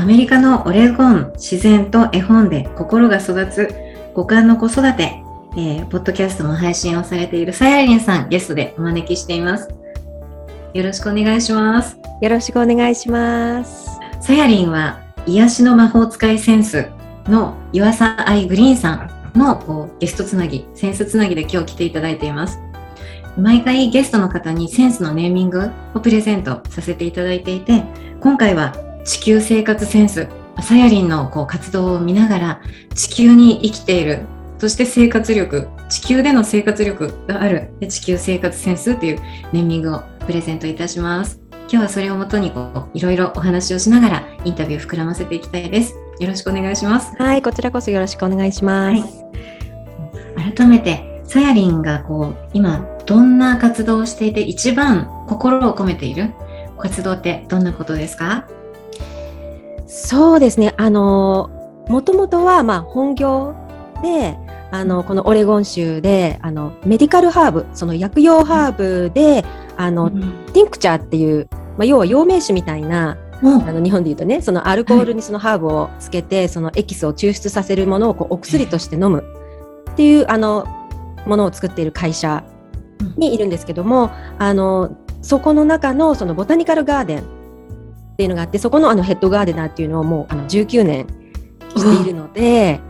アメリカのオレゴン自然と絵本で心が育つ五感の子育て、えー、ポッドキャストも配信をされているさやりんさんゲストでお招きしています。よろしくお願いします。よろしくお願いします。さやりんは癒しの魔法使いセンスの岩佐愛グリーンさんのゲストつなぎセンスつなぎで今日来ていただいています。毎回ゲストの方にセンスのネーミングをプレゼントさせていただいていて今回は地球生活センスさやりんのこう活動を見ながら地球に生きている。そして生活力地球での生活力がある。地球生活センスっていうネーミングをプレゼントいたします。今日はそれをもとにこういろいろお話をしながらインタビュー膨らませていきたいです。よろしくお願いします。はいこちらこそよろしくお願いします、はい、改めてさやりんがこう今どんな活動をしていて一番心を込めている活動ってどんなことですか？そうですね。あの、もともとは、まあ、本業で、あの、このオレゴン州で、あの、メディカルハーブ、その薬用ハーブで、あの、うん、ティンクチャーっていう、まあ、要は陽明酒みたいな、うん、あの日本で言うとねそのアルコールにそのハーブをつけて、はい、そのエキスを抽出させるものをこうお薬として飲むっていうあのものを作っている会社にいるんですけども、あのそこの中のそのボタニカルガーデンっていうのがあってそこのあのヘッドガーデナーっていうのをもうあの19年しているので。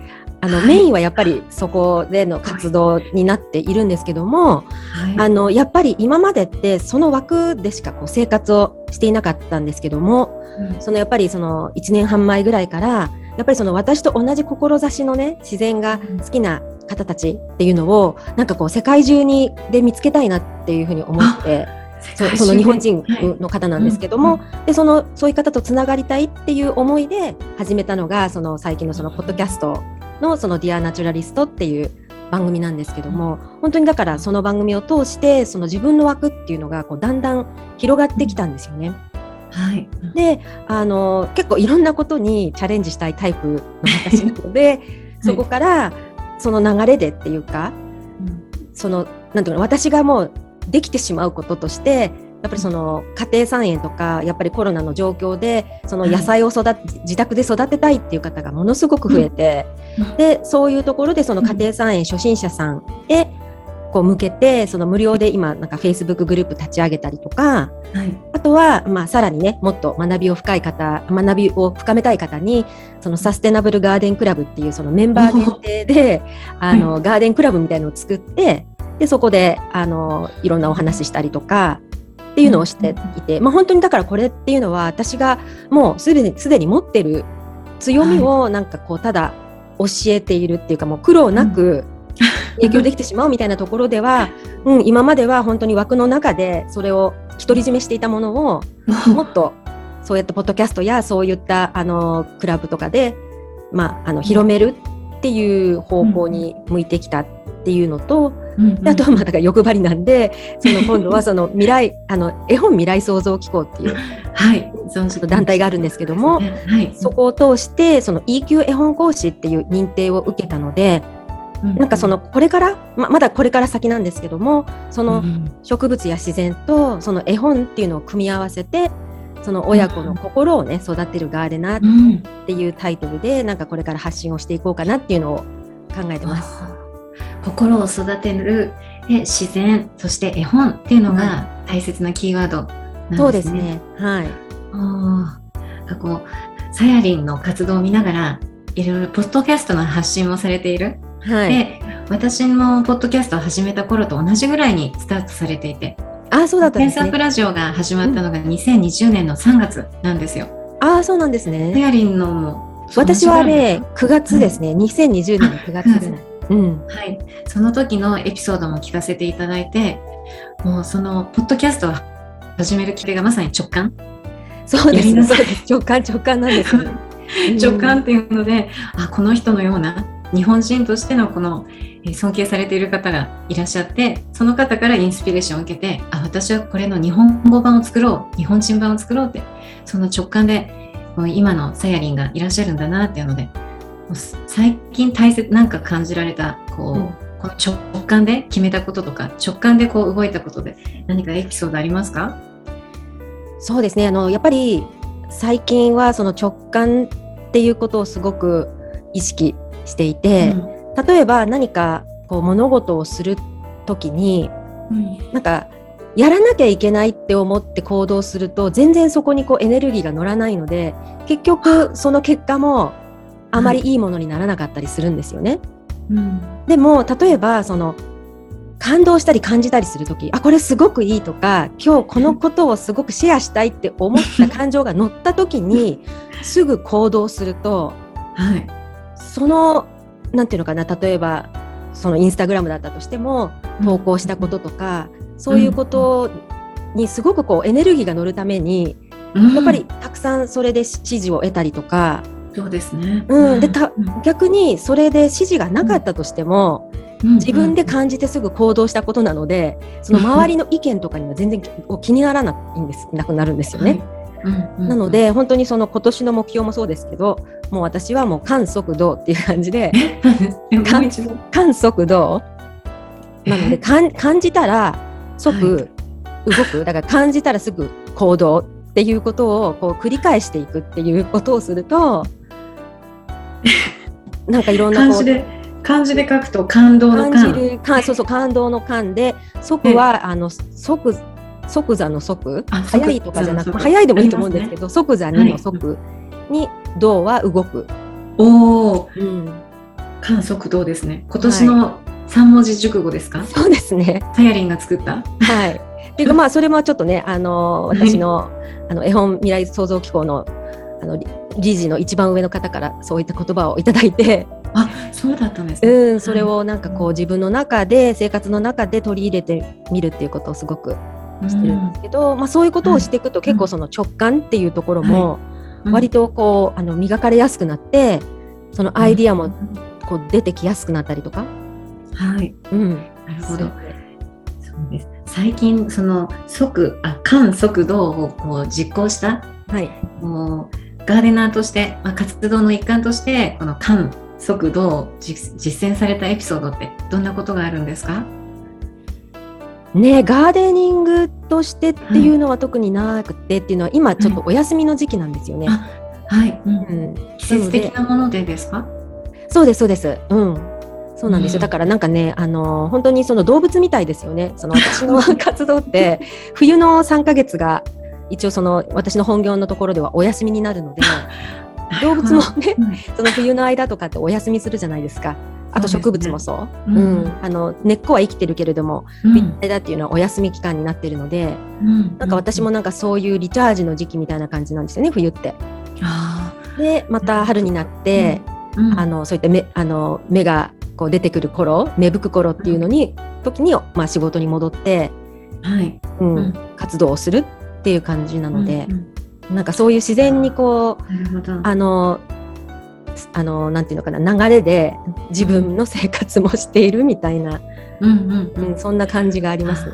あの、メインはやっぱりそこでの活動になっているんですけども、はい、あのやっぱり今までってその枠でしかこう生活をしていなかったんですけども、うん、そのやっぱりその1年半前ぐらいからやっぱりその私と同じ志のね自然が好きな方たちっていうのをなんかこう世界中にで見つけたいなっていうふうに思って。そその日本人の方なんですけども、はい。うん、でそのそういう方とつながりたいっていう思いで始めたのがその最近のそのポッドキャストのそのディアナチュラリストっていう番組なんですけども本当にだからその番組を通してその自分の枠っていうのがこうだんだん広がってきたんですよね。はい、であの結構いろんなことにチャレンジしたいタイプの私なので、そこからその流れでっていうか、そのなんていうの私がもうできてしまうこととしてやっぱりその家庭菜園とかやっぱりコロナの状況でその野菜を育て、自宅で育てたいっていう方がものすごく増えて、でそういうところでその家庭菜園初心者さんへこう向けてその無料で今なんかフェイスブックグループ立ち上げたりとか、はい、あとはまあさらにねもっと学びを深い方学びを深めたい方にそのサステナブルガーデンクラブっていうそのメンバー限定で あの、ガーデンクラブみたいのを作ってでそこであのいろんなお話ししたりとかっていうのをしていて、まあ、本当にだからこれっていうのは私がもうすでにすでに持ってる強みをなんかこうただ教えているっていうかもう苦労なく影響できてしまうみたいなところでは、うん、今までは本当に枠の中でそれを独り占めしていたものを もっとそうやってポッドキャストやそういったあのクラブとかで、まあ、あの広めるっていう方向に向いてきたっていうのと、うんうん、あとはまだ欲張りなんで その今度はその未来あの絵本未来創造機構っていう、はい、その団体があるんですけども、はい、そこを通してその E 級絵本講師っていう認定を受けたので。なんかそのこれからままだこれから先なんですけどもその植物や自然とその絵本っていうのを組み合わせてその親子の心をね育てるガーデナーっていうタイトルでなんかこれから発信をしていこうかなっていうのを考えてます。心を育てる自然そして絵本っていうのが大切なキーワードなんですね。そうですねはいあこうさやりんの活動を見ながらいろいろポッドキャストの発信もされている、はい。で私もポッドキャストを始めた頃と同じぐらいにスタートされていてあ、そうだったんですね。ラジオが始まったのが2020年の3月なんですよ。あ、そうなんですさね。やりんのも私はね同じ、9月ですね。2020年の9月ぐらい。うん。はい、その時のエピソードも聞かせていただいてもうそのポッドキャストを始めるきっかけがまさに直感？そうです。やりなさいそうです直感、直感なんです。直感っていうので、あこの人のような日本人としてのこのえー尊敬されている方がいらっしゃってその方からインスピレーションを受けてあ私はこれの日本語版を作ろう日本人版を作ろうってその直感で今のさやりんがいらっしゃるんだなっていうので最近大切なんか感じられたこう、うん。この直感で決めたこととか直感でこう動いたことで何かエピソードありますか？そうですね。あの、やっぱり最近はその直感っていうことをすごく意識していて、例えば何かこう物事をするときに、うん。なんかやらなきゃいけないって思って行動すると全然そこにこうエネルギーが乗らないので結局その結果もあまりいいものにならなかったりするんですよね。うん。でも例えばその感動したり感じたりするときあこれすごくいいとか今日このことをすごくシェアしたいって思った感情が乗ったときにすぐ行動するとはい。そのなんていうのかな例えばそのインスタグラムだったとしても投稿したこととか、そういうことにすごくこうエネルギーが乗るために、うん。やっぱりたくさんそれで支持を得たりとかそうですね。うん。でたうん。逆にそれで支持がなかったとしても、自分でうん感じてすぐ行動したことなのでその周りの意見とかには全然気にならないんです。なくなるんですよね。はい。なので本当にその今年の目標もそうですけどもう私はもう観速度っていう感じでえ？もう一度？観速度。なので感じたら即動く。だから感じたらすぐ行動っていうことをこう繰り返していくっていうことをするとなんかいろんなこう漢字で漢字で書くと感動の感そうそう感動の感で即はあの即即座の即。あ早いとかじゃなく早いでもいいと思うんですけど即座にはい。の即に動は動く、おお、うん、観測動ですね。今年の三文字熟語ですか？そうですね。さやりんが作った？はい。っていうかまあそれもちょっとねあの私のあの絵本未来創造機構のあの理理事の一番上の方からそういった言葉をいただいて、あ、そうだったんですね。うん、それをなんかこう自分の中で生活の中で取り入れてみるっていうことをすごくしてるんですけど、まあそういうことをしていくと結構その直感っていうところもうん。割とこうあの磨かれやすくなってそのアイディアもうん。こう出てきやすくなったりとか、はい。うん、なるほど。そう。です。最近その速あ観速動をこう実行したはい。もうガーデナーとして、まあ、活動の一環としてこの観速度を実実践されたエピソードってどんなことがあるんですか？ねガーデニングとしてっていうのは特になくてっていうのは今ちょっとお休みの時期なんですよね。あはい、うんうん、季節的なものでですか？そうですそうです。うん。そうなんですよ。うんだからなんかね、あの本当にその動物みたいですよね。その私の 活動って冬の3ヶ月が一応その私の本業のところではお休みになるので、動物もね、うん。その冬の間とかってお休みするじゃないですか。あと植物もそう。うん。うん。あの根っこは生きてるけれども、うん。間っていうのはお休み期間になってるので、うん。なんか私もなんかそういうリチャージの時期みたいな感じなんですよね、冬って。あで、また春になって、ーうん。あのそういった目あの目がこう出てくる頃芽吹く頃っていうのに、時に、まあ、仕事に戻って、はい。うん。うん。活動をするっていう感じなのでう、んなんかそういう自然にこうあのあのなんていうのかな流れで自分の生活もしているみたいな、うんうんうん。うん、そんな感じがありますね。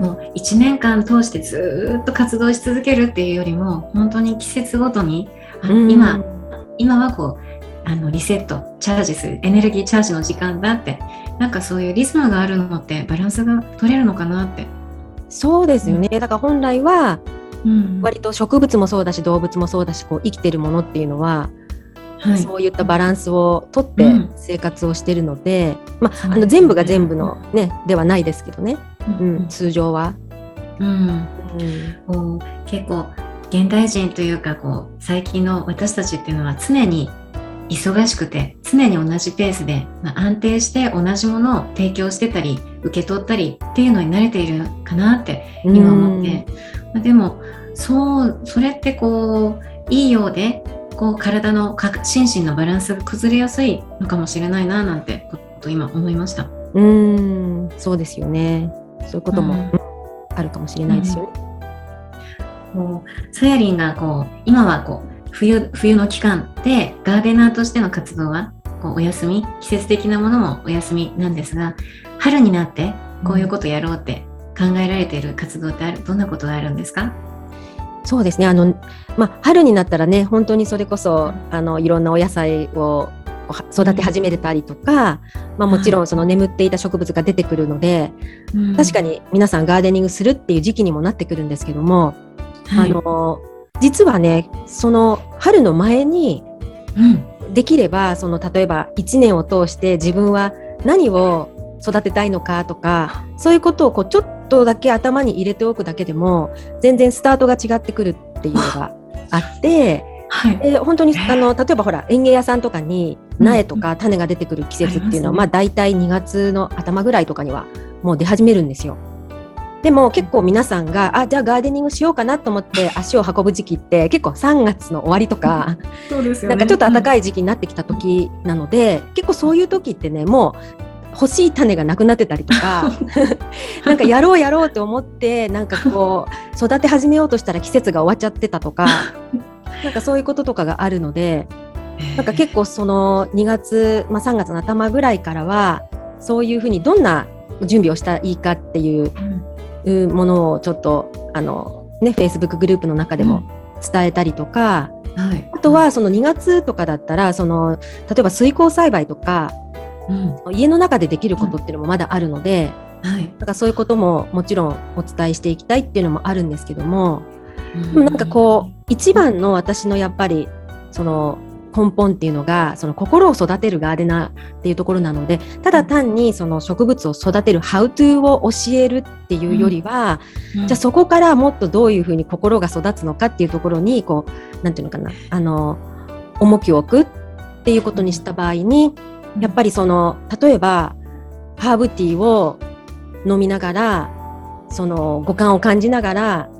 もう1年間通してずーっと活動し続けるっていうよりも本当に季節ごとにあうん。今今はこうあのリセットチャージするエネルギーチャージの時間だってなんかそういうリズムがあるのってバランスが取れるのかなって。そうですよね。だから本来はうん。割と植物もそうだし動物もそうだしこう生きてるものっていうのは、はい。そういったバランスをとってうん。生活をしてるので、まあ、あの全部が全部の、ね、ではないですけどね、ううんん、通常は。うん。うん。こう結構現代人というかこう最近の私たちっていうのは常に忙しくて常に同じペースで、まあ、安定して同じものを提供してたり受け取ったりっていうのに慣れているかなって今思って、まあ、でもそうそれってこういいようでこう体のか心身のバランスが崩れやすいのかもしれないななんてこと今思いました。うん。そうですよね。そういうことも、うん。あるかもしれないですよね。こうさやりんがこう今はこう冬冬の期間でガーデナーとしての活動はこうお休み季節的なものもお休みなんですが春になってこういうことやろうって考えられている活動ってあるどんなことがあるんですか？そうですね。あの、まあ、春になったらね、本当にそれこそ、あの、いろんなお野菜を育て始めれたりとか、まあ、もちろんその眠っていた植物が出てくるので、確かに、に皆さんガーデニングするっていう時期にもなってくるんですけども、はい。あの、実はね、その春の前にうん。できれば、その例えば1年を通して自分は何を育てたいのかとか、そういうことをこうちょっとだけ頭に入れておくだけでも、全然スタートが違ってくるっていうのがあって、はい。で本当にえーあの例えばほら園芸屋さんとかに苗とか種が出てくる季節っていうのは、ありますね。まあ大体2月の頭ぐらいとかにはもう出始めるんですよ。でも結構皆さんがあじゃあガーデニングしようかなと思って足を運ぶ時期って結構3月の終わりとかそうですなんかちょっと暖い、かい時期になってきた時なので結構そういう時ってねもう欲しい種がなくなってたりとか なんかやろうやろうと思ってなんかこう育て始めようとしたら季節が終わっちゃってたとかなんかそういうこととかがあるのでなんか結構その2月、まあ、3月の頭ぐらいからはそういうふうにどんな準備をしたらいいかっていううんうものをちょっとあのね Facebook グループの中でも伝えたりとか、はい、あとはその2月とかだったらその例えば水耕栽培とかうん。家の中でできることっていうのもまだあるので、はい。なんかそういうことももちろんお伝えしていきたいっていうのもあるんですけども、うん。でもなんかこう一番の私のやっぱりその根本っていうのがその心を育てるガーデナーっていうところなのでただ単にその植物を育てる How to を教えるっていうよりは、うん。じゃあそこからもっとどういうふうに心が育つのかっていうところにこうなんていうのかなあの重きを置くっていうことにした場合にやっぱりその例えばハーブティーを飲みながらその五感を感じながら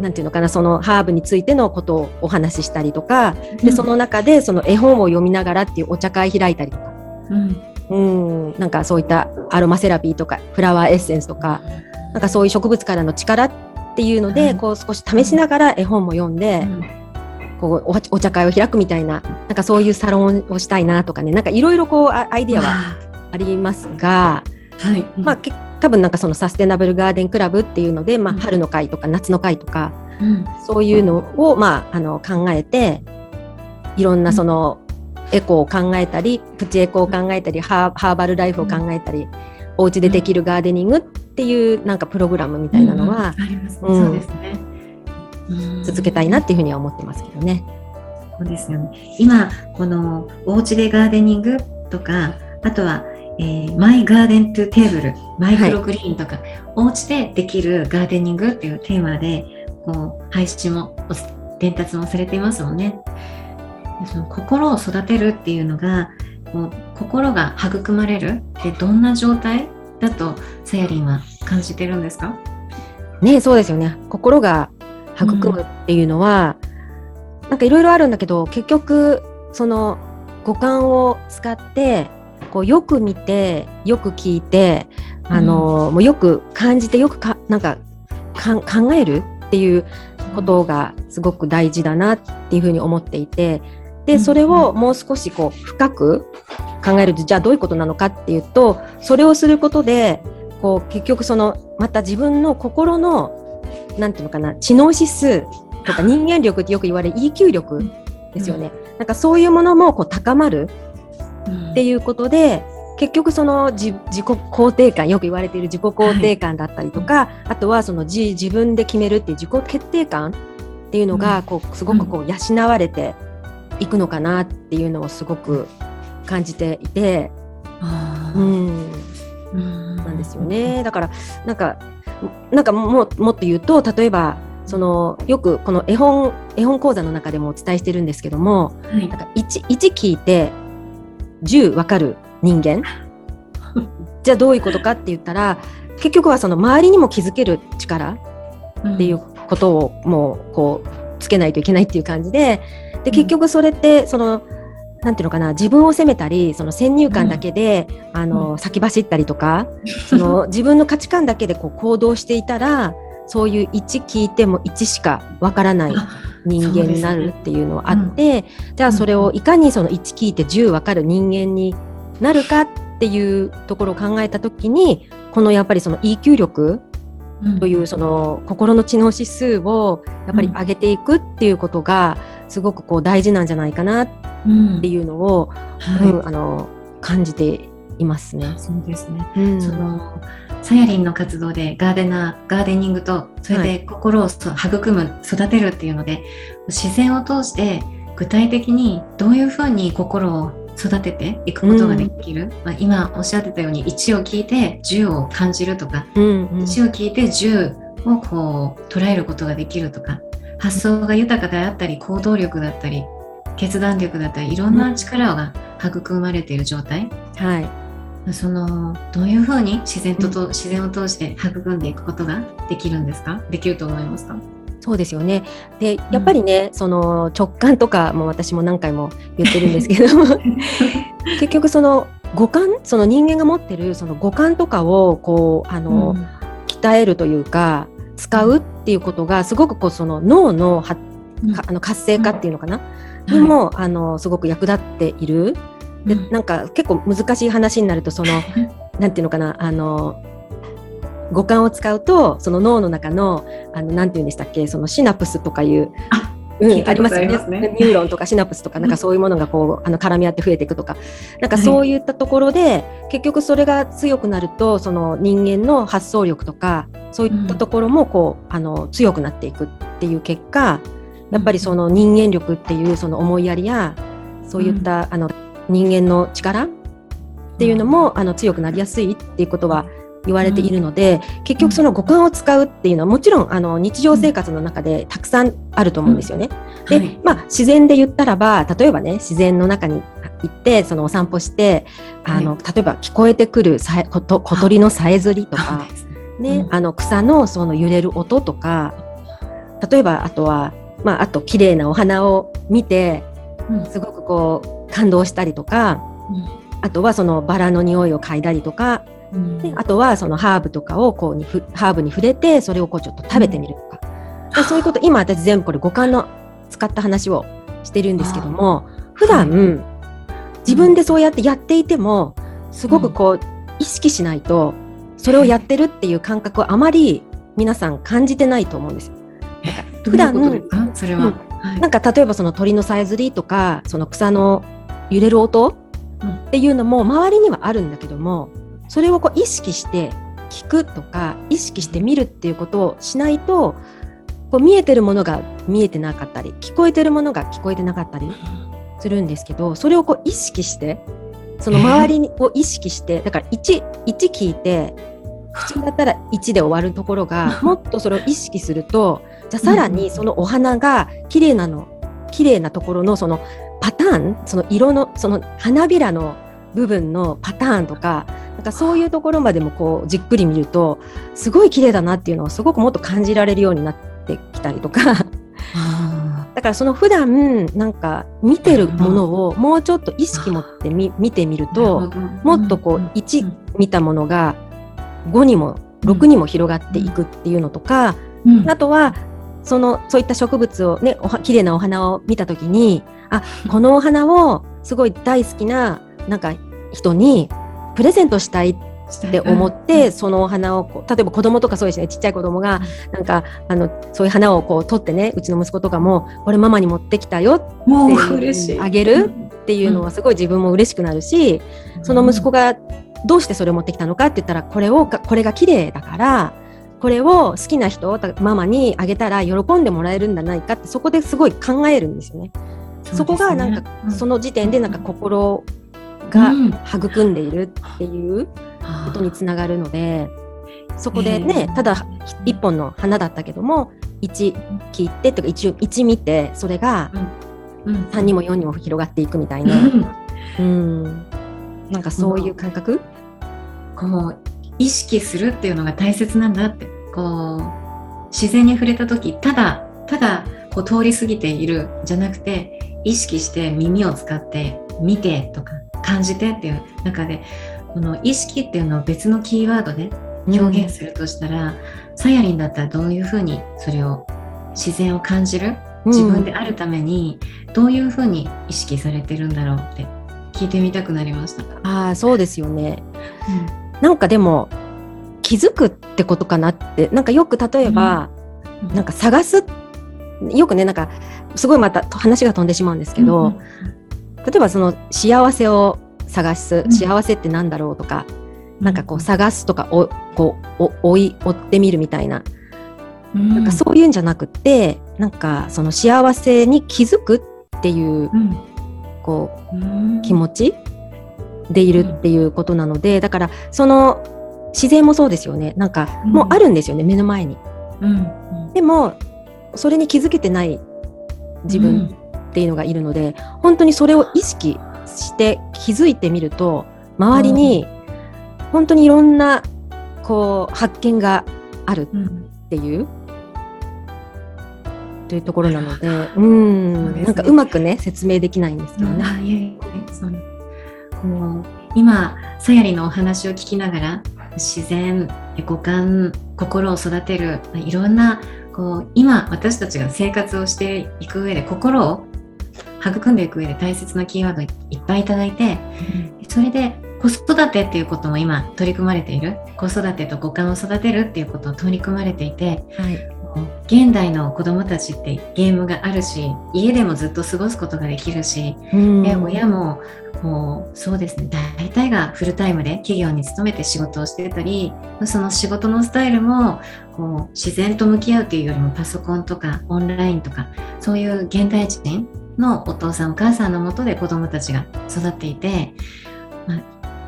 なんていうのかなそのハーブについてのことをお話ししたりとかでその中でその絵本を読みながらっていうお茶会開いたりとか。うん。うん。なんかそういったアロマセラピーとかフラワーエッセンスとかなんかそういう植物からの力っていうので、はいこう少し試しながら絵本も読んで、こうおお茶会を開くみたいななんかそういうサロンをしたいなとかねなんかいろいろこうあアイディアははあ。りますが、はい、まあ、け多分なんかそのサステナブルガーデンクラブっていうので、まあ、うん。春の会とか夏の会とかうん。そういうのを、まあ、あの考えていろんなそのエコを考えたりプチエコを考えたりハーバルライフを考えたり、お家でできるガーデニングっていうなんかプログラムみたいなのはうんありますね。うん。そうですね。うん。続けたいなっていうふうには思ってますけどね。そうですよね。今、このお家でガーデニングとか、あとは、えーマイガーデントゥテーブル、マイクログリーンとか、お家でできるガーデニングっていうテーマで、こう、配信も、お伝達もされていますもんね。でその心を育てるっていうのが、こう心が育まれるってどんな状態だと、さやりんは感じてるんですか？ねそうですよね。心が育むっていうのは、なんかいろいろあるんだけど結局その五感を使ってこうよく見てよく聞いてあの、もうよく感じてよくかなんか考えるっていうことがすごく大事だなっていうふうに思っていてでそれをもう少しこう深く考えるとじゃあどういうことなのかっていうとそれをすることでこう結局そのまた自分の心のなんていうのかな知能指数とか人間力ってよく言われる EQ 力ですよね、なんかそういうものもこう高まるっていうことで結局その自自己肯定感よく言われている自己肯定感だったりとか、あとはその自自分で決めるっていう自己決定感っていうのがこうすごくこう養われていくのかなっていうのをすごく感じていて、うん。なんですよね。だからなんかなんかももっと言うと例えばそのよくこの絵本絵本講座の中でもお伝えしてるんですけどもはい。なんか 1, 1聞いて10分かる人間？じゃあどういうことかって言ったら結局はその周りにも気づける力っていうことをもうこうつけないといけないっていう感じでで結局それってそのなんていうのかな自分を責めたりその先入観だけで、あの先走ったりとかその 自分の価値観だけでこう行動していたらそういう1聞いても1しかわからない人間になるっていうのはあって、じゃあそれをいかにその1聞いて10わかる人間になるかっていうところを考えた時にこのやっぱりその EQ 力というその心の知能指数をやっぱり上げていくっていうことがすごくこう大事なんじゃないかなっていうのを、はい。うんあの感じていますね。そうですね。うん。そのサヤリンの活動でガーデナーガーデニングとそれはで心をそ育む育てるっていうので自然を通して具体的にどういうふうに心を育てていくことができる、まあ、今おっしゃってたように1を聞いて10を感じるとかうんうん。1を聞いて10をこう捉えることができるとか発想が豊かであったり行動力だったり決断力だったりいろんな力が育まれている状態、はいそのどういうふうに自然とと、自然を通して育んでいくことができるんですか？できると思いますか？そうですよね。で、やっぱりね、その直感とかも私も何回も言ってるんですけども、結局その五感、その人間が持ってるその五感とかをこうあの、鍛えるというか使うっていうことがすごくこうその脳のあの活性化っていうのかな、うん。にも、あのすごく役立っている。でうん。なんか結構難しい話になるとその なんていうのかなあの五感を使うとその脳の中のあのなんていうんでしたっけそのシナプスとかいうあうんありますよね。ねニューロンとかシナプスとかなんかそういうものがこうあの絡み合って増えていくとか。なんかそうい。ったところで、結局それが強くなるとその人間の発想力とかそういったところもこう、あの強くなっていくっていう結果やっぱりその人間力っていうその思いやりやそういった、あの人間の力っていうのも、あの強くなりやすいっていうことは言われているので、結局その五感を使うっていうのはもちろんあの日常生活の中でたくさんあると思うんですよね。で、はい。まあ自然で言ったらば例えばね自然の中に行ってそのお散歩してあの、例えば聞こえてくるさえこと小鳥のさえずりとかねね、うん。あの草のその揺れる音とか例えばあとはまああと綺麗なお花を見てうんすごくこう感動したりとかあとはそのバラの匂いを嗅いだりとかうん。であとはそのハーブとかをこうにふハーブに触れてそれをこうちょっと食べてみるとか、でそういうこと今私全部これ五感の使った話をしてるんですけども普段、自分でそうやってやっていてもすごくこう意識しないとそれをやってるっていう感覚をあまり皆さん感じてないと思うんですよ。どういうことですか？それは、うんはい。なんか例えばその鳥のさえずりとかその草の揺れる音うんっていうのも周りにはあるんだけどもそれをこう意識して聞くとか意識して見るっていうことをしないとこう見えてるものが見えてなかったり聞こえてるものが聞こえてなかったりするんですけどそれをこう意識してその周りにを意識してだから 1, 1聞いて普通だったら1で終わるところが もっとそれを意識するとじゃあさらにそのお花が綺麗なの綺麗なところのそのパターンその色のその花びらの部分のパターンとかなんかそういうところまでもこうじっくり見るとすごい綺麗だなっていうのをすごくもっと感じられるようになってきたりとか。あだからその普段なんか見てるものをもうちょっと意識持ってみ見てみるーともっとこううん1見たものが5にも6にも広がっていくっていうのとかうん。あとはそのそういった植物をねおは綺麗なお花を見た時にあこのお花をすごい大好きななんか人にプレゼントしたいって思って、そのお花をこう例えば子供とかそうですね。ちっちゃい子供がなんかあのそういう花をこう取ってねうちの息子とかもこれママに持ってきたよっもうって嬉しい。あげるていうのはすごい自分も嬉しくなるし、その息子がどうしてそれを持ってきたのかって言ったらこれをこれが綺麗だからこれを好きな人ママにあげたら喜んでもらえるんじゃないかってそこですごい考えるんですよね。そこがなんかその時点でなんか心が育んでいるっていうことにつながるのでそこでねただ一本の花だったけども1聞いてとか 1, 1見てそれがうん。3にも4にも広がっていくみたいな、うん、なんかそういう感覚、こう意識するっていうのが大切なんだってこう自然に触れた時ただただこう通り過ぎているじゃなくて意識して耳を使って見てとか感じてっていう中でこの意識っていうのを別のキーワードで表現するとしたら、サヤリンだったらどういうふうにそれを自然を感じる自分であるためにどういうふうに意識されてるんだろうって聞いてみたくなりました。ああそうですよねなんかでも気づくってことかなって。なんかよく例えば、うん。なんか探すよくねなんかすごいまた話が飛んでしまうんですけど、うん例えばその幸せを探すん。幸せってなんだろうとか、なんかこううん探すとかおこうお追い追ってみるみたいな,、うん。なんかそういうんじゃなくてなんかその幸せに気づくっていううん。こうん。う気持ちでいるっていうことなのでだからその自然もそうですよね。なんかもうあるんですよね、目の前に。うん。でもそれに気づけてない自分っていうのがいるので、本当にそれを意識して気づいてみると周りに本当にいろんなこう発見があるうんっていう。というところなので、うん、ね。なんかうまくね説明できないんですけどね。あいえいえこう今さやりのお話を聞きながら自然五感心を育てるいろんなこう今私たちが生活をしていく上で心を育んでいく上で大切なキーワードいっぱいいただいてそれで子育てっていうことも今取り組まれている。子育てと五感を育てるっていうことを取り組まれていてはい、現代の子どもたちってゲームがあるし家でもずっと過ごすことができるしうん。で親ももうそうですね。大体がフルタイムで企業に勤めて仕事をしてたりその仕事のスタイルもこう自然と向き合うというよりもパソコンとかオンラインとかそういう現代人のお父さんお母さんのもとで子どもたちが育っていて、まあ、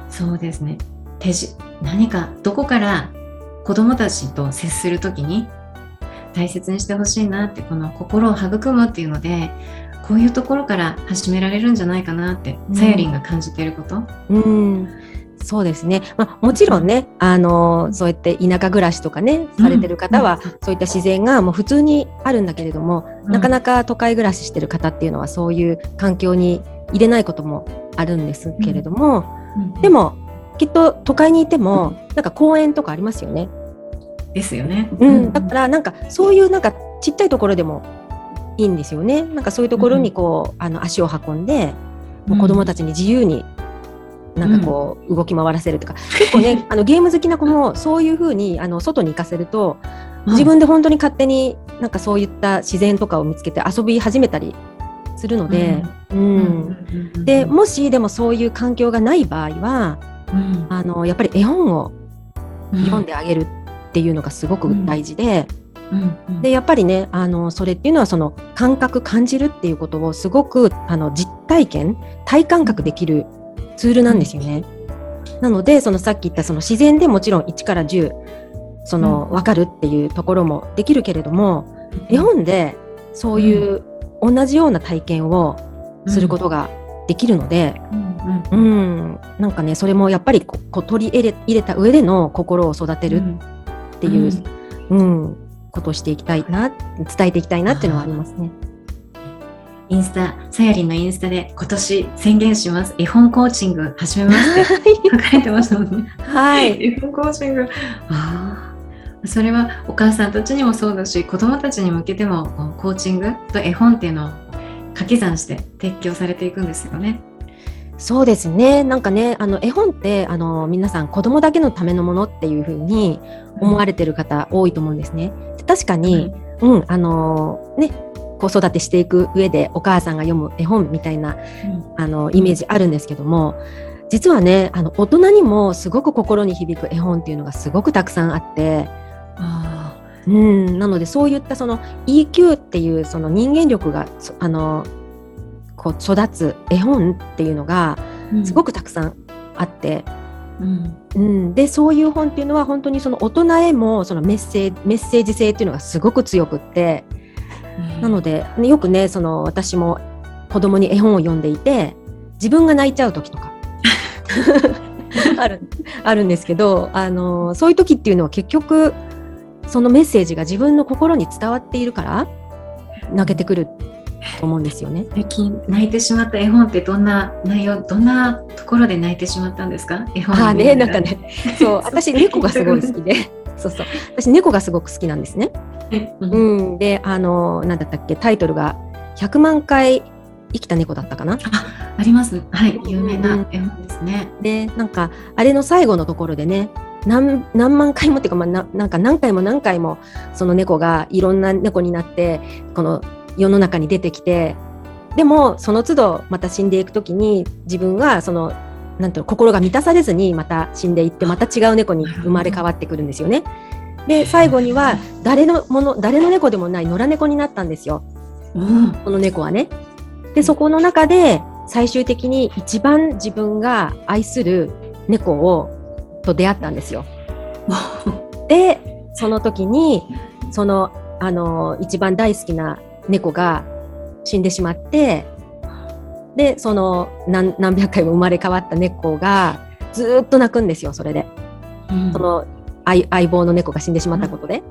そうですね。手じ何かどこから子どもたちと接するときに大切にしてほしいなってこの心を育むっていうのでこういうところから始められるんじゃないかなって、うん。さやりんが感じていること？うん、そうですね。まあ、もちろんね、あのそうやって田舎暮らしとかね、されてる方は、うん。そういった自然がもう普通にあるんだけれども、なかなか都会暮らししてる方っていうのはそういう環境に入れないこともあるんですけれども、でもきっと都会にいてもなんか公園とかありますよね。ですよね。うん、だからなんかそういうなんかちっちゃいところでもいいんですよね。なんかそういうところにこう、あの足を運んで、もう子供たちに自由になんかこう動き回らせるとか、結構ねあのゲーム好きな子もそういうふうにあの外に行かせると自分で本当に勝手になんかそういった自然とかを見つけて遊び始めたりするので、うん。でもしでもそういう環境がない場合はうん。あのやっぱり絵本をうん。読んであげるっていうのがすごく大事で。うん。うん。でやっぱりねあのそれっていうのはその感覚感じるっていうことをすごくあの実体験体感覚できるツールなんですよね。なのでそのさっき言ったその自然でもちろん1から10その分かるっていうところもできるけれども、絵本でそういう同じような体験をすることができるので、うん。うん。なんかねそれもやっぱりここう取り入れ入れた上での心を育てるっていう、うんことをしていきたいな伝えていきたいなっていうのはありますね。インスタ、さやりんのインスタで今年宣言します。絵本コーチング始めますって書かれてましたもんね。はい、絵本コーチング。ああ。それはお母さんたちにもそうだし、子供たちに向けてもコーチングと絵本っていうのを掛け算して提供されていくんですよね。そうですねなんかねあの絵本ってあの皆さん子供だけのためのものっていうふうに思われてる方多いと思うんですね。で確かに、うんあのね子育てしていく上でお母さんが読む絵本みたいなあのイメージあるんですけども実はねあの大人にもすごく心に響く絵本っていうのがすごくたくさんあって。あうん、なのでそういったその EQ っていうその人間力がそあのこう育つ絵本っていうのがあすごくたくさんあって、うん。うん、でそういう本っていうのは本当にその大人へもそのメッセージメッセージ性っていうのがすごく強くって。なのでねよくねその私も子供に絵本を読んでいて自分が泣いちゃう時とか。あるあるんですけどあのそういう時っていうのは結局そのメッセージが自分の心に伝わっているから泣けてくると思うんですよね。最近泣いてしまった絵本ってどんな内容どんなところで泣いてしまったんですか？絵本ああねなんかね そう私猫がすごい好きで。そうそう。私猫がすごく好きなんですね。うん。うん、であのなんだったっけ？タイトルが「100万回生きた猫」だったかな？あります。はい有名な絵本ですね。でなんかあれの最後のところでね何何万回もっていうか、まあ、ななんか何回も何回もその猫がいろんな猫になってこの世の中に出てきてでもその都度また死んでいく時に自分はそのなんていうの心が満たされずにまた死んでいってまた違う猫に生まれ変わってくるんですよね。で最後には誰のもの誰の猫でもない野良猫になったんですようんこの猫はね。でそこの中で最終的に一番自分が愛する猫をと出会ったんですよ。でその時にそのあの一番大好きな猫が死んでしまってでその何何百回も生まれ変わった猫がずーっと泣くんですよそれで。うんその相相棒の猫が死んでしまったことで。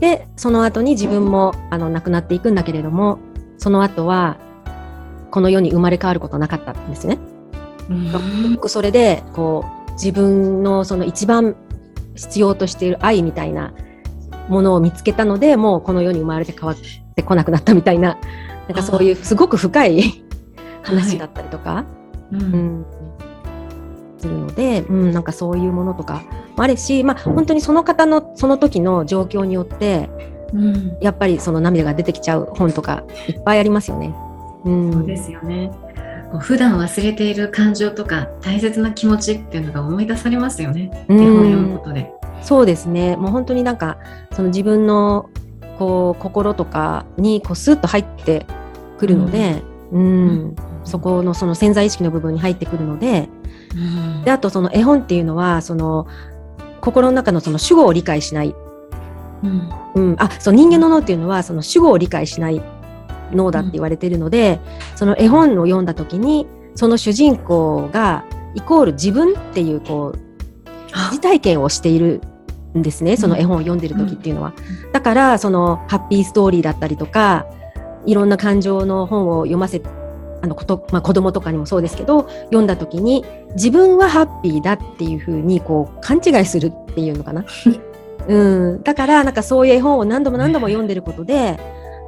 でその後に自分もあの亡くなっていくんだけれどもその後はこの世に生まれ変わることはなかったんですね。うん僕それでこう自分のその一番必要としている愛みたいなものを見つけたのでもうこの世に生まれて変わってこなくなったみたいななんかそういうすごく深い話だったりとか、ううん。ん、するので、うん、なんかそういうものとかもあるし、まあ、本当にその方のその時の状況によってうん。やっぱりその涙が出てきちゃう本とかいっぱいありますよね。うん、そうですよね。普段忘れている感情とか大切な気持ちっていうのが思い出されますよね。うん。絵本を読むことで。そうですね。もう本当になんかその自分のこう心とかにこうスッと入ってくるので、うん、そこのその潜在意識の部分に入ってくるので、うん。であとその絵本っていうのはその心の中のその主語を理解しない、うん。うん、あそう人間の脳っていうのはその主語を理解しない脳だって言われているので、その絵本を読んだ時にその主人公がイコール自分っていうこうあ。疑似体験をしているんですね、その絵本を読んでる時っていうのは。だからそのハッピーストーリーだったりとかいろんな感情の本を読ませあのこと、まあ、子供とかにもそうですけど読んだ時に自分はハッピーだっていうふうにこう勘違いするっていうのかな。うん、だからなんかそういう絵本を何度も何度も読んでることで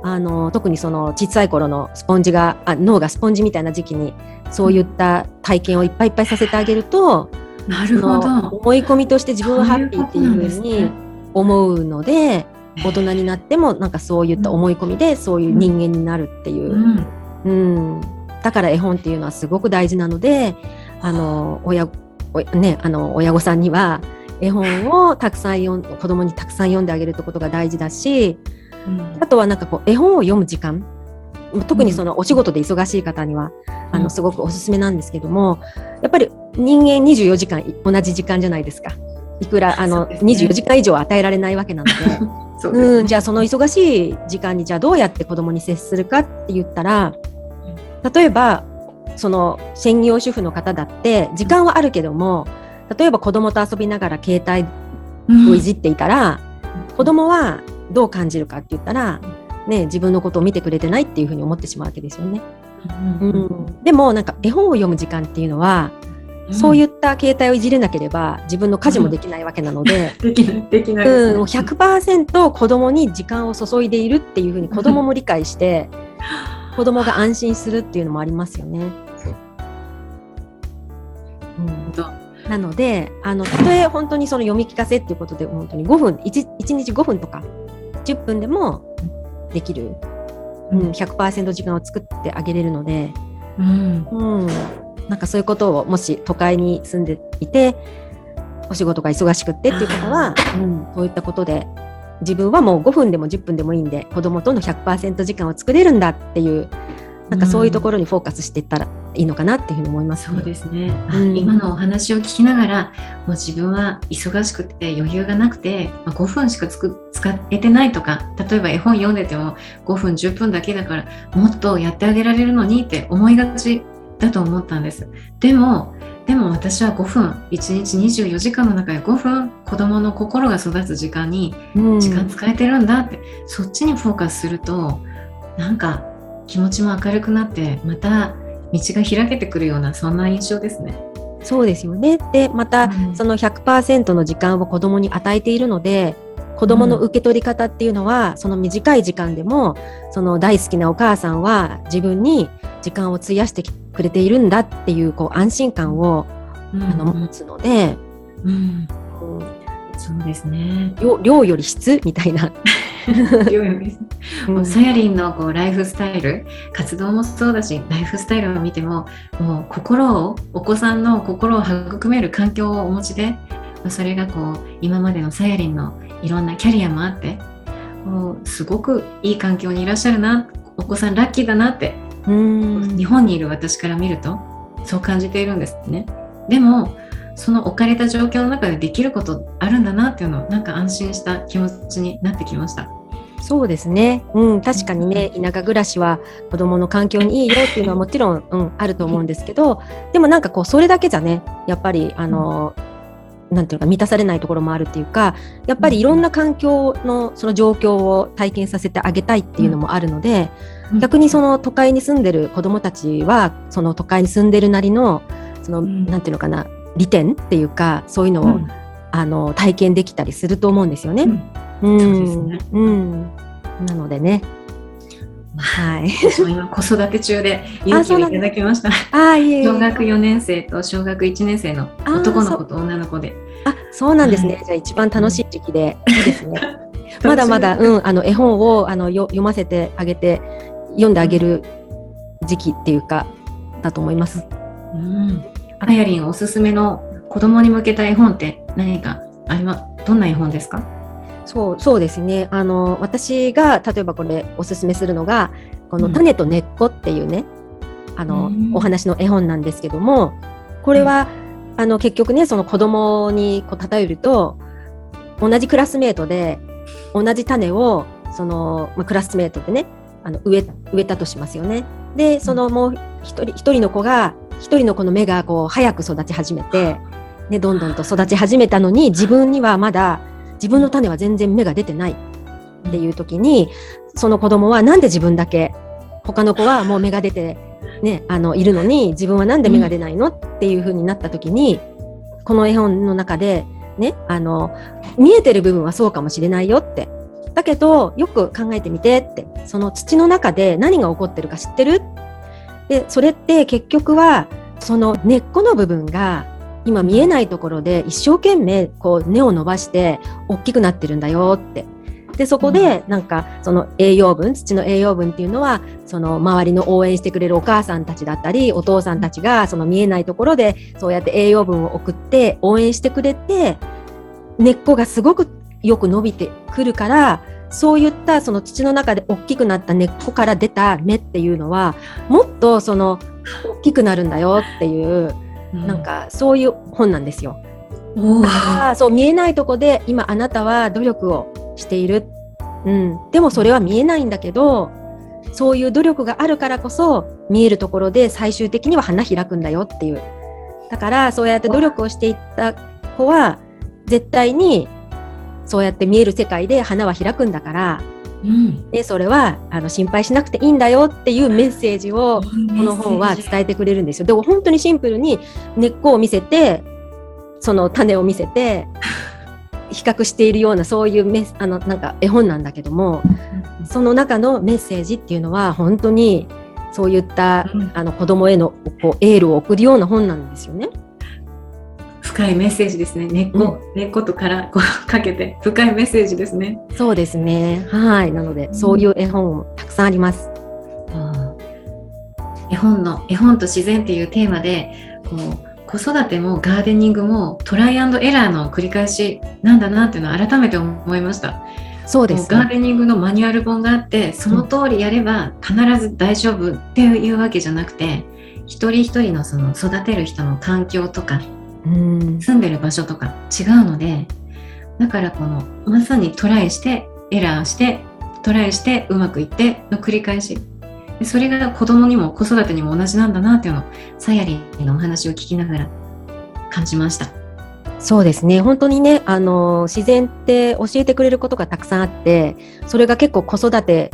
あの特にその小さい頃のスポンジがあ脳がスポンジみたいな時期にそういった体験をいっぱいいっぱいさせてあげると、なるほど。思い込みとして自分はハッピーっていうふうに思うので大人になってもなんかそういった思い込みでそういう人間になるっていう。う、ん。うん。だから絵本っていうのはすごく大事なのであの親おね、あの親御さんには絵本をたくさん読ん子供にたくさん読んであげるってことが大事だしうん。あとはなんかこう絵本を読む時間特にそのお仕事で忙しい方には、あうん。のすごくおすすめなんですけどもやっぱり人間24時間同じ時間じゃないですか。いくらあの、ね。24時間以上与えられないわけなので、そうね。うん、じゃあその忙しい時間にじゃあどうやって子供に接するかって言ったら例えばその専業主婦の方だって時間はあるけども例えば子供と遊びながら携帯をいじっていたら、子供はどう感じるかって言ったら、ね、自分のことを見てくれてないっていうふうに思ってしまうわけですよね。うんうんでもなんか絵本を読む時間っていうのは、そういうった携帯をいじれなければ自分の家事もできないわけなので、できないできないですね。うん、もう100%子供に時間を注いでいるっていうふうに子供も理解して、子供が安心するっていうのもありますよね。う。ん。となので、あの、たとえ本当にその読み聞かせっていうことで、本当に5分、1, 1日5分とか10分でもできる、うん、100%時間を作ってあげれるので、うん。うん、なんかそういうことをもし都会に住んでいてお仕事が忙しくってっていう方は、うん、そういったことで自分はもう5分でも10分でもいいんで子供との100%時間を作れるんだっていうなんかそういうところにフォーカスしていったらいいのかなっていうふうに思います、そうですね、うん。今のお話を聞きながらもう自分は忙しくて余裕がなくて、まあ、5分しかつく使えてないとか例えば絵本読んでても5分10分だけだからもっとやってあげられるのにって思いがちだと思ったんです。でもでも私は5分1日24時間の中で5分子どもの心が育つ時間にうん。時間使えてるんだって、そっちにフォーカスするとなんか気持ちも明るくなってまた道が開けてくるようなそんな印象ですね。そうですよね。で、また、うんその100%の時間を子供に与えているので、子供の受け取り方っていうのは、その短い時間でも、その大好きなお母さんは自分に時間を費やしてくれているんだっていう、こう、安心感を、うんあの持つので、うんうんそうですね。量量より質みたいな。もうさやりんのこうライフスタイル活動もそうだしライフスタイルを見てももう心をお子さんの心を育める環境をお持ちでまあそれがこう今までのさやりんのいろんなキャリアもあってこうすごくいい環境にいらっしゃるなお子さんラッキーだなってうん日本にいる私から見るとそう感じているんですね。でもその置かれた状況の中でできることあるんだなっていうのをなんか安心した気持ちになってきました。そうですね。うん、確かにね、田舎暮らしは子供の環境にいいよっていうのはもちろん、うん、あると思うんですけど、でもなんかこう、それだけじゃね、やっぱり、あの、なんていうか満たされないところもあるっていうか、やっぱりいろんな環境のその状況を体験させてあげたいっていうのもあるので、逆にその都会に住んでる子供たちは、その都会に住んでるなりの、その、うんなんていうのかな、利点っていうか、そういうのを、うんあの体験できたりすると思うんですよね。うんそうですねうん。なのでね。はい。私も今子育て中で勇気をいただきました。ああ、いえ。小学4年生と小学1年生の男の子と女の子で。あ、そうなんですね。はじゃあ一番楽しい時期で、いいですね。まだまだ、うん、あの絵本をあのよ読ませてあげて、読んであげる時期っていうか、だと思います。うん。あやりんおすすめの子供に向けた絵本って何かありまどんな絵本ですか？そう、そうですね。あの、私が、例えばこれおすすめするのが、このうん種と根っこっていうね、あの、うんお話の絵本なんですけども、これは、あの、結局ね、その子供にこう例えると、同じクラスメートで、同じ種を、その、まあ、クラスメートでね、あの、植え、植えたとしますよね。で、そのもう一人、一人の子が、一人の子の芽がこう、早く育ち始めて、ね、どんどんと育ち始めたのに、自分にはまだ、自分の種は全然芽が出てない。っていう時に、その子供はなんで自分だけ、他の子はもう芽が出て、ね、あの、いるのに、自分はなんで芽が出ないの？っていう風になった時に、この絵本の中で、ね、あの、見えてる部分はそうかもしれないよって。だけど、よく考えてみてって、その土の中で何が起こってるか知ってる？で、それって結局は、その根っこの部分が、今見えないところで一生懸命こう根を伸ばして大きくなってるんだよって。で、そこでなんかその栄養分、土の栄養分っていうのは、その周りの応援してくれるお母さんたちだったり、お父さんたちがその見えないところでそうやって栄養分を送って応援してくれて、根っこがすごくよく伸びてくるから、そういったその土の中で大きくなった根っこから出た芽っていうのは、もっとその大きくなるんだよっていう、なんかそういう本なんですよ。おーだからそう見えないとこで今あなたは努力をしている。うん。でもそれは見えないんだけど、そういう努力があるからこそ見えるところで最終的には花開くんだよっていう。だからそうやって努力をしていった子は絶対にそうやって見える世界で花は開くんだから、うんでそれはあの心配しなくていいんだよっていうメッセージをこの本は伝えてくれるんですよ。でも本当にシンプルに根っこを見せて、その種を見せて、比較しているようなそういうメスあのなんか絵本なんだけども、その中のメッセージっていうのは本当にそういった、うんあの子供へのこうエールを送るような本なんですよね。深いメッセージですね。根っこ、根っことからこうかけて深いメッセージですね。そうですね。はい。なので、んそういう絵本もたくさんあります。絵本の絵本と自然っていうテーマでこう子育てもガーデニングもトライアンドエラーの繰り返しなんだなっていうのを改めて思いました。そうです、ガーデニングのマニュアル本があってその通りやれば必ず大丈夫っていうわけじゃなくて一人一人のその育てる人の環境とかうん。住んでる場所とか違うのでだからこのまさにトライしてエラーしてトライしてうまくいっての繰り返し。でそれが子供にも子育てにも同じなんだなっていうのをさやりのお話を聞きながら感じました。そうですね。本当にねあの自然って教えてくれることがたくさんあってそれが結構子育て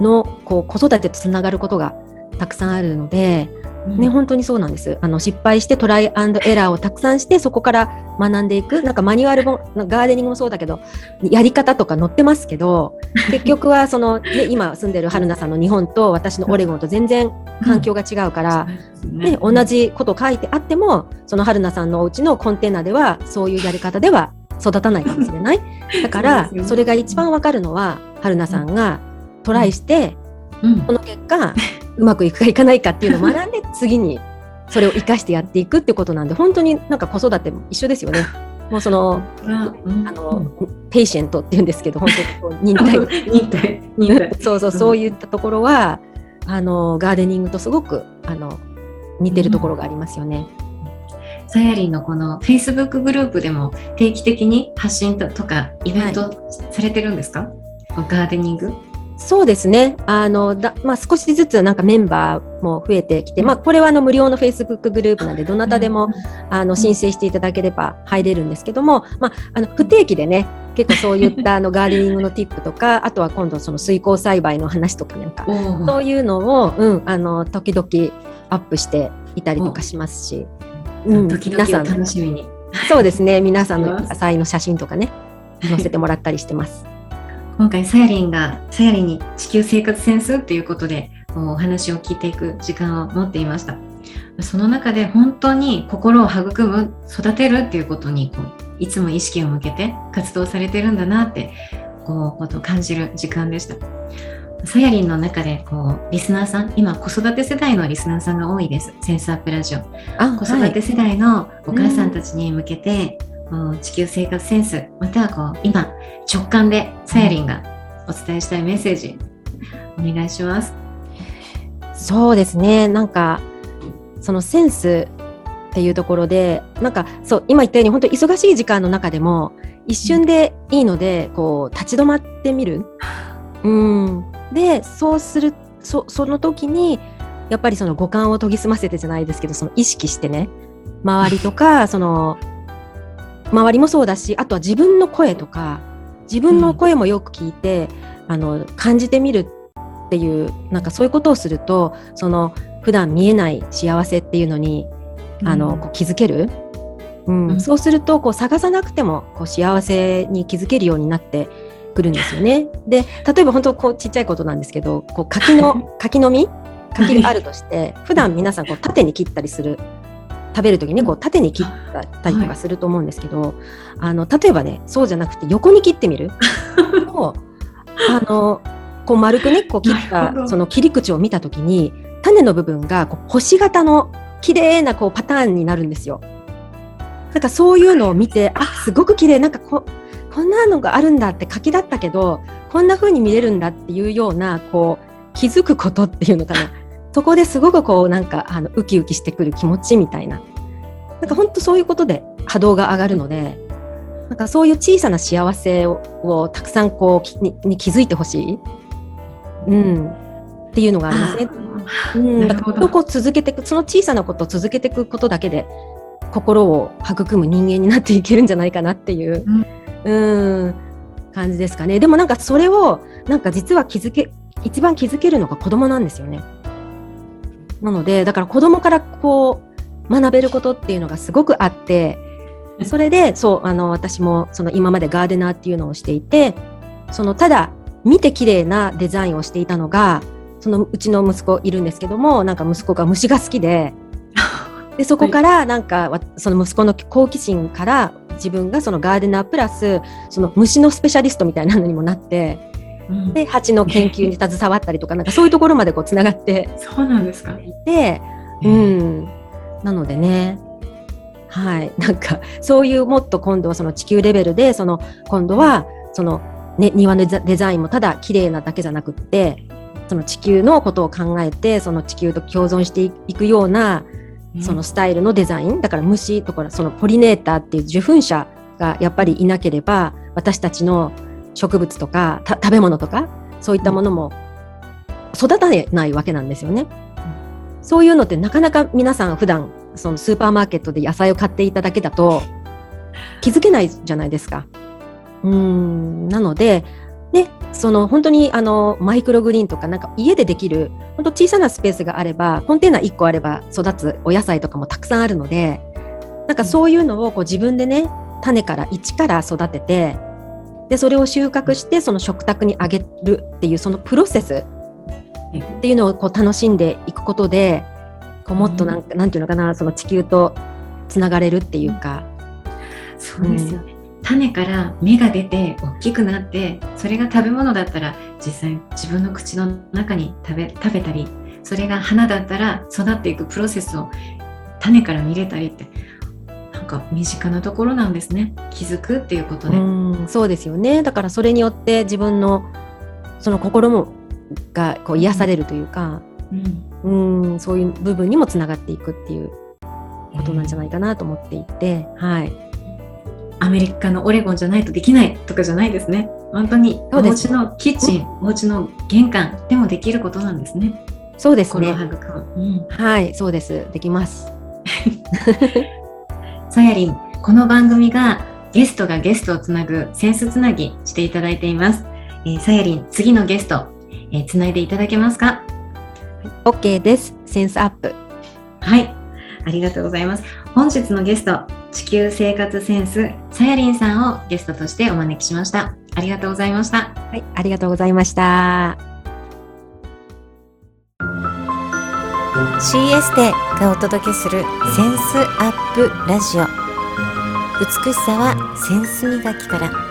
のこう子育てとつながることがたくさんあるので、ね、本当にそうなんです。あの失敗してトライアンドエラーをたくさんしてそこから学んでいく。なんかマニュアル本ガーデニングもそうだけどやり方とか載ってますけど 結局はその、ね、今住んでる春菜さんの日本と私のオレゴンと全然環境が違うから、ね、同じこと書いてあってもその春菜さんのお家のコンテナではそういうやり方では育たないかもしれない。だからそれが一番わかるのは春菜さんがトライしてうん。この結果 うまくいくかいかないかっていうのを学んで次に それを生かしてやっていくってことなんで本当になんか子育ても一緒ですよね。もうそのうん。あの、 patient って言うんですけど本当にこう忍耐。忍耐。忍耐。そうそうそういったところはあのガーデニングとすごくあの似てるところがありますよね。さやりんのこの Facebook グループでも定期的に発信ととかイベントされてるんですか、ガーデニング？そうですね。あの、だまあ、少しずつなんかメンバーも増えてきて、まあ、これはあの無料の Facebook グループなんで、どなたでも、あの申請していただければ入れるんですけども、まあ、あの不定期でね、結構そういったあの ガーデニングのティップとか、あとは今度その水耕栽培の話とかなんか、そういうのを、うん、あの、時々アップしていたりとかしますし、うん、時々を皆さん、楽しみに。そうですね、皆さんの野菜の写真とかね、載せてもらったりしてます。今回さやりんがさやりんに地球生活センスっていうことでお話を聞いていく時間を持っていました。その中で本当に心を育む育てるっていうことにこういつも意識を向けて活動されてるんだなってこうことを感じる時間でした。さやりんの中でこうリスナーさん今子育て世代のリスナーさんが多いです。センスアップラジオ。あ子育て世代のお母さんたちに向けて、こう地球生活センスまたはこう今直感でさやりんがお伝えしたいメッセージお願いします。そうですねなんかそのセンスっていうところでなんかそう今言ったように本当に忙しい時間の中でも一瞬でいいのでこう立ち止まってみる。うん、でそうするそその時にやっぱりその五感を研ぎ澄ませてじゃないですけどその意識してね周りとかその周りもそうだしあとは自分の声とか自分の声もよく聞いて、あの感じてみるっていうなんかそういうことをするとその普段見えない幸せっていうのにあの、こう気づける、うん。うん。そうするとこう探さなくてもこう幸せに気づけるようになってくるんですよね。で例えば本当こうちっちゃいことなんですけどこう柿の 柿の実？柿があるとして普段皆さんこう縦に切ったりする食べる時にこう縦に切ったりとかすると思うんですけど、あの例えばねそうじゃなくて横に切ってみる。とあのこう丸くねこう切ったその切り口を見た時に種の部分がこう星型の綺麗なこうパターンになるんですよ。なんかそういうのを見てあすごく綺麗なんかここんなのがあるんだって柿だったけどこんな風に見れるんだっていうようなこう気づくことっていうのかなそこですごくこうなんかあのウキウキしてくる気持ちみたいな。なんか本当そういうことで波動が上がるのでなんかそういう小さな幸せををたくさんこうきにに気づいてほしい、うん、っていうのがありますね。うん、だからこう続けていくその小さなことを続けていくことだけで心を育む人間になっていけるんじゃないかなっていう、うん、感じですかね。でもなんかそれをなんか実は気づけ一番気づけるのが子供なんですよね。なのでだから子供からこう学べることっていうのがすごくあってそれで そうあの私もその今までガーデナーっていうのをしていてそのただ見て綺麗なデザインをしていたのがそのうちの息子いるんですけどもなんか息子が虫が好きで でそこからなんかわその息子の好奇心から自分がそのガーデナープラスその虫のスペシャリストみたいなのにもなってうんで蜂の研究に携わったりとかなんかそういうところまでこうつながってそうなんですか。いて、うん、なのでねはい。なんかそういうもっと今度はその地球レベルでその今度はそのね、庭のデザインもただ綺麗なだけじゃなくってその地球のことを考えてその地球と共存していくようなそのスタイルのデザインだから虫とかそのポリネーターっていう受粉者がやっぱりいなければ私たちの植物とか食べ物とかそういったものも育たないわけなんですよね。そういうのってなかなか皆さん普段そのスーパーマーケットで野菜を買っていただけだと気づけないじゃないですか。うんなので、ね、その本当にあのマイクログリーンとかなんか家でできる本当小さなスペースがあればコンテナ1個あれば育つお野菜とかもたくさんあるのでなんかそういうのをこう自分でね種から一から育ててでそれを収穫してその食卓にあげるっていうそのプロセスっていうのをこう楽しんでいくことでこうもっとなんか、うん、なんていうのかなその地球とつながれるっていうか。そうですよね、うん、種から芽が出て大きくなってそれが食べ物だったら実際自分の口の中に食べ食べたりそれが花だったら育っていくプロセスを種から見れたりってか身近なところなんですね。気づくっていうことで、うそうですよね。だからそれによって自分のその心もがこう癒されるというか、うん、うん。そういう部分にもつながっていくっていうことなんじゃないかなと思っていて、はい。アメリカのオレゴンじゃないとできないとかじゃないですね。本当にお家のキッチン、お家の玄関でもできることなんですね。そうですね。うん、はい、そうです。できます。さやりん、この番組がゲストがゲストをつなぐセンスつなぎしていただいています。えー、さやりん、次のゲスト、えー、つないでいただけますか ?OK です。センスアップ。はい。ありがとうございます。本日のゲスト、地球生活センス、さやりんさんをゲストとしてお招きしました。ありがとうございました。はい、ありがとうございました。CS でがお届けするセンスアップラジオ。美しさはセンス磨きから。